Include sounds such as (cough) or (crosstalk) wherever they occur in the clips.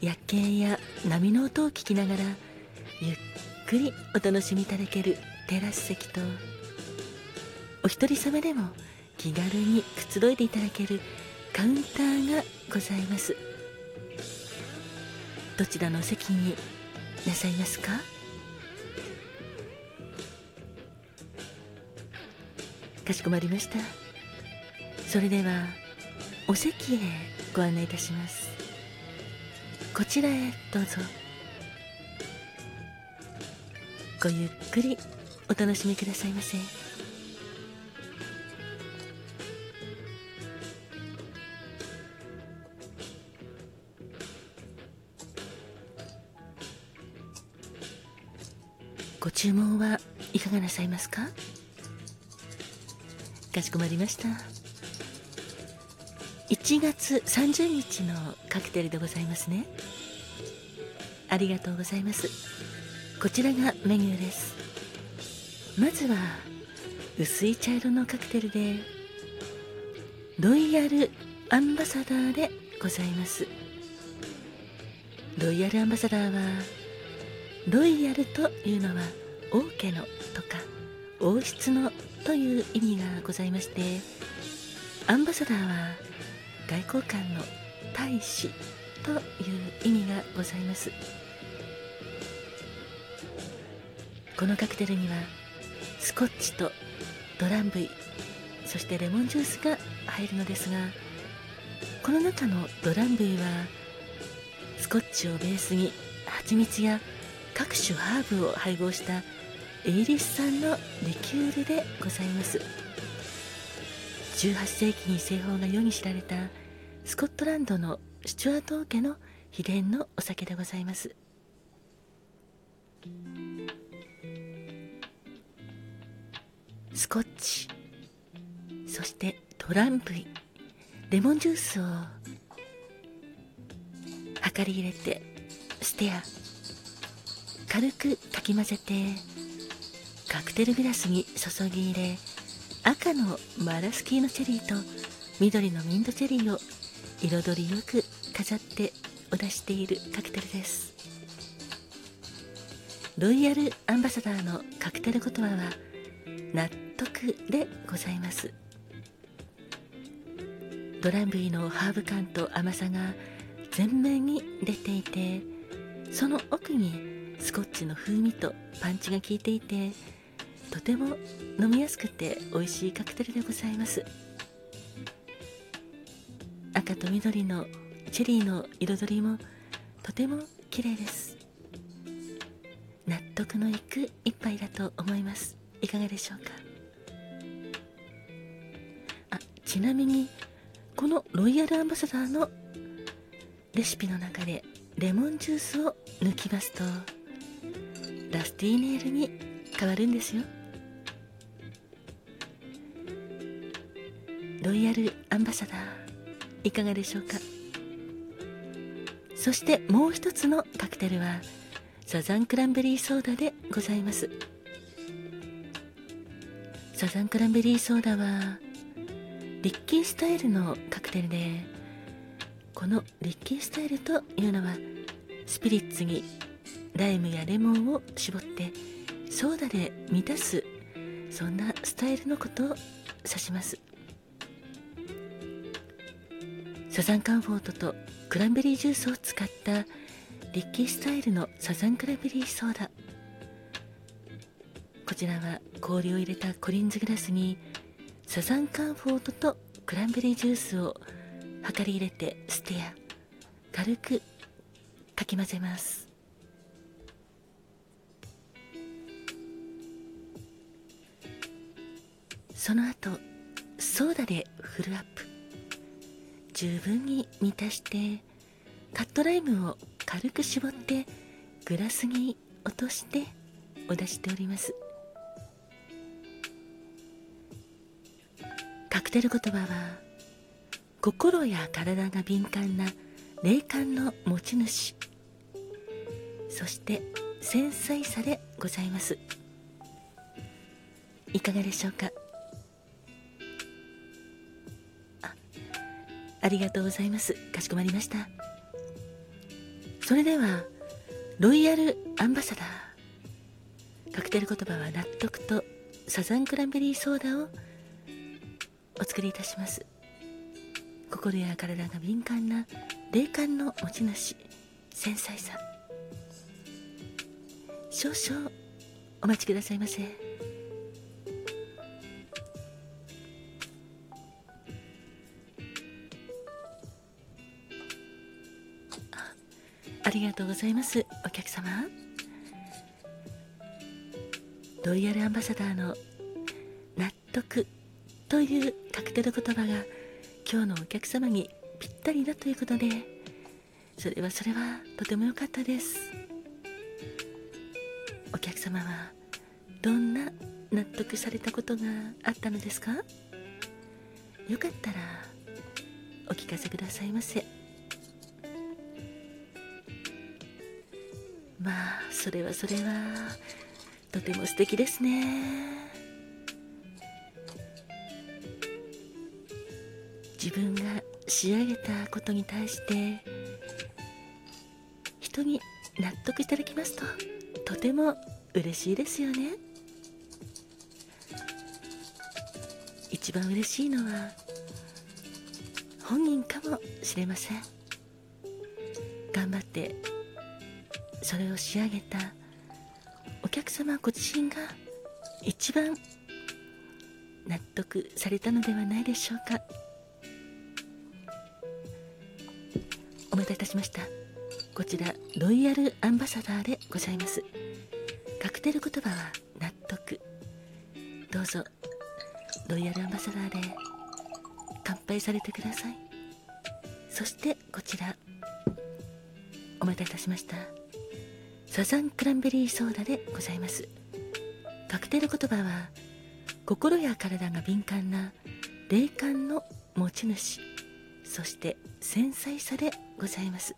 夜景や波の音を聞きながらゆっくりお楽しみいただけるテラス席とお一人様でも気軽にくつろいでいただけるカウンターがございます。どちらの席になさいますか？かしこまりました。それではお席へご案内いたします。こちらへどうぞ。ごゆっくりお楽しみくださいませ。ご注文はいかがなさいますか？かしこまりました。1月30日のカクテルでございますね。ありがとうございます。こちらがメニューです。まずは薄い茶色のカクテルでロイヤルアンバサダーでございます。ロイヤルアンバサダーはロイヤルというのは王家のとか王室のという意味がございましてアンバサダーは外交官の大使という意味がございます。このカクテルにはスコッチとドランブイそしてレモンジュースが入るのですがこの中のドランブイはスコッチをベースに蜂蜜や各種ハーブを配合したイギリス産のリキュールでございます。18世紀に製法が世に知られたスコットランドのスチュアート王家の秘伝のお酒でございます。スコッチそしてトランプイレモンジュースを量り入れてステア軽くかき混ぜてカクテルグラスに注ぎ入れ赤のマラスキーのチェリーと緑のミントチェリーを彩りよく飾ってお出しているカクテルです。ロイヤルアンバサダーのカクテル言葉は納得でございます。ドランブイのハーブ感と甘さが前面に出ていてその奥にスコッチの風味とパンチが効いていてとても飲みやすくて美味しいカクテルでございます。赤と緑のチェリーの彩りもとても綺麗です。納得のいく一杯だと思います。いかがでしょうか？あちなみにこのロイヤルアンバサダーのレシピの中でレモンジュースを抜きますとラスティーネールに変わるんですよ。ロイヤルアンバサダー。いかがでしょうか？そしてもう一つのカクテルはサザンクランベリーソーダでございます。サザンクランベリーソーダはリッキースタイルのカクテルでこのリッキースタイルというのはスピリッツにライムやレモンを絞ってソーダで満たすそんなスタイルのことを指します。サザンカンフォートとクランベリージュースを使ったリッキースタイルのサザンクランベリーソーダ。こちらは氷を入れたコリンズグラスにサザンカンフォートとクランベリージュースを量り入れてステア。軽くかき混ぜます。その後ソーダでフルアップ。十分に満たしてカットライムを軽く絞ってグラスに落としてお出しております。カクテル言葉は心や体が敏感な霊感の持ち主。そして繊細さでございます。いかがでしょうか？ありがとうございます。かしこまりました。それではロイヤルアンバサダー。カクテル言葉は納得とサザンクランベリーソーダをお作りいたします。心や体が敏感な霊感の持ち主繊細さ少々お待ちくださいませ。ありがとうございます。お客様。ロイヤルアンバサダーの納得というカクテル言葉が今日のお客様にぴったりだということでそれはそれはとても良かったです。お客様はどんな納得されたことがあったのですか？よかったらお聞かせくださいませ。まあそれはそれはとても素敵ですね。自分が仕上げたことに対して人に納得いただきますととても嬉しいですよね。一番嬉しいのは本人かもしれません。頑張ってそれを仕上げたお客様ご自身が一番納得されたのではないでしょうか。お待たせいたしました。こちらロイヤルアンバサダーでございます。カクテル言葉は納得。どうぞロイヤルアンバサダーで乾杯されてください。そしてこちらお待たせいたしました。サザンクランベリーソーダでございます。カクテル言葉は心や体が敏感な霊感の持ち主そして繊細さでございます。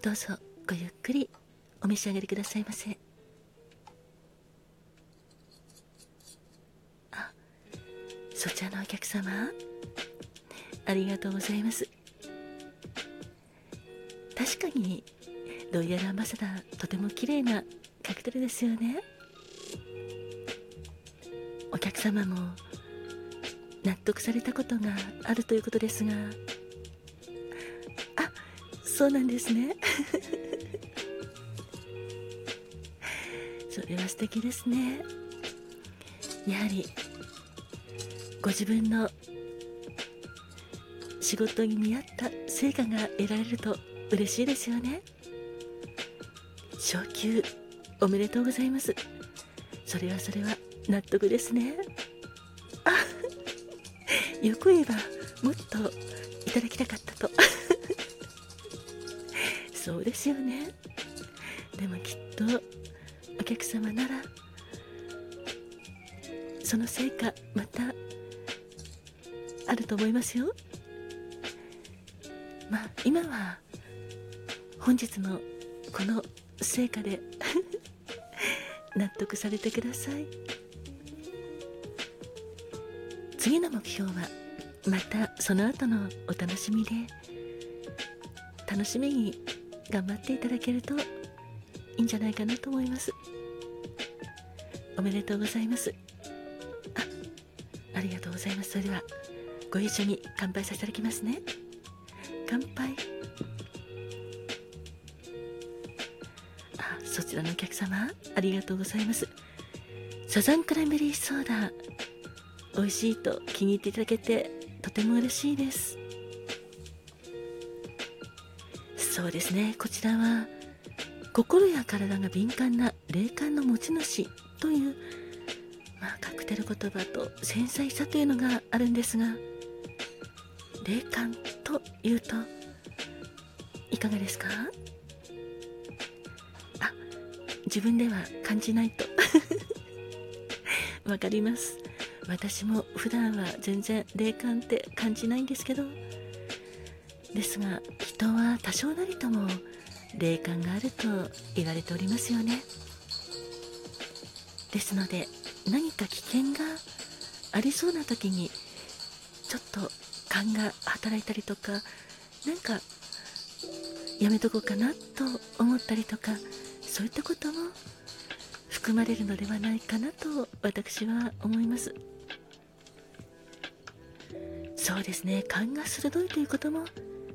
どうぞごゆっくりお召し上がりくださいませ。あそちらのお客様ありがとうございます。とても綺麗なカクテルですよね。お客様も納得されたことがあるということですが。あそうなんですね。(laughs) それは素敵ですね。やはりご自分の仕事に見合った成果が得られると嬉しいですよね。昇級。おめでとうございます。それはそれは納得ですね。(laughs) よく言えばもっといただきたかったと。(laughs) そうですよね。でもきっとお客様ならその成果またあると思いますよ。まあ今は本日のこの成果で (laughs) 納得されてください。次の目標はまたその後のお楽しみで楽しみに頑張っていただけるといいんじゃないかなと思います。おめでとうございます。あありがとうございます。それではご一緒に乾杯させていただきますね。乾杯。ちらのお客様ありがとうございます。サザンクランベリーソーダ美味しいと気に入っていただけてとても嬉しいです。そうですねこちらは心や体が敏感な霊感の持ち主という、まあ、カクテル言葉と繊細さというのがあるんですが霊感というといかがですか？自分では感じないと。(laughs) わかります。私も普段は全然霊感って感じないんですけど。ですが人は多少なりとも霊感があると言われておりますよね。ですので何か危険がありそうな時にちょっと勘が働いたりとかなんかやめとこうかなと思ったりとかそういったことも含まれるのではないかなと私は思います。そうですね。勘が鋭いということも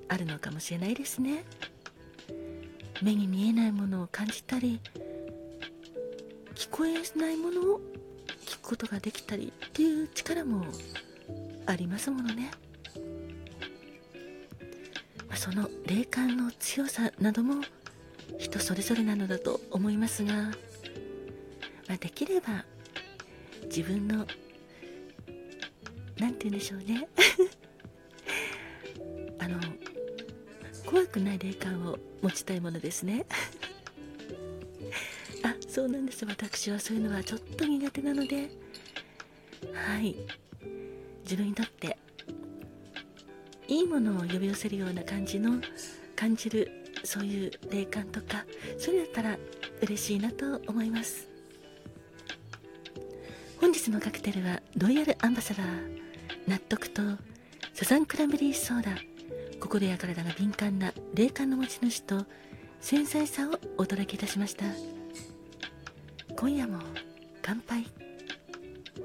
あるのかもしれないですね。目に見えないものを感じたり聞こえないものを聞くことができたりっていう力もありますものね。その霊感の強さなども人それぞれなのだと思いますが、まあ、できれば自分の何て言うんでしょうね。(laughs) あの怖くない霊感を持ちたいものですね。(laughs) あそうなんです。私はそういうのはちょっと苦手なので。はい。自分にとっていいものを呼び寄せるような感じの感じるそういう霊感とかそれだったら嬉しいなと思います。本日のカクテルはロイヤルアンバサダー納得とサザンクランベリーソーダ心や体が敏感な霊感の持ち主と繊細さをお届けいたしました。今夜も乾杯。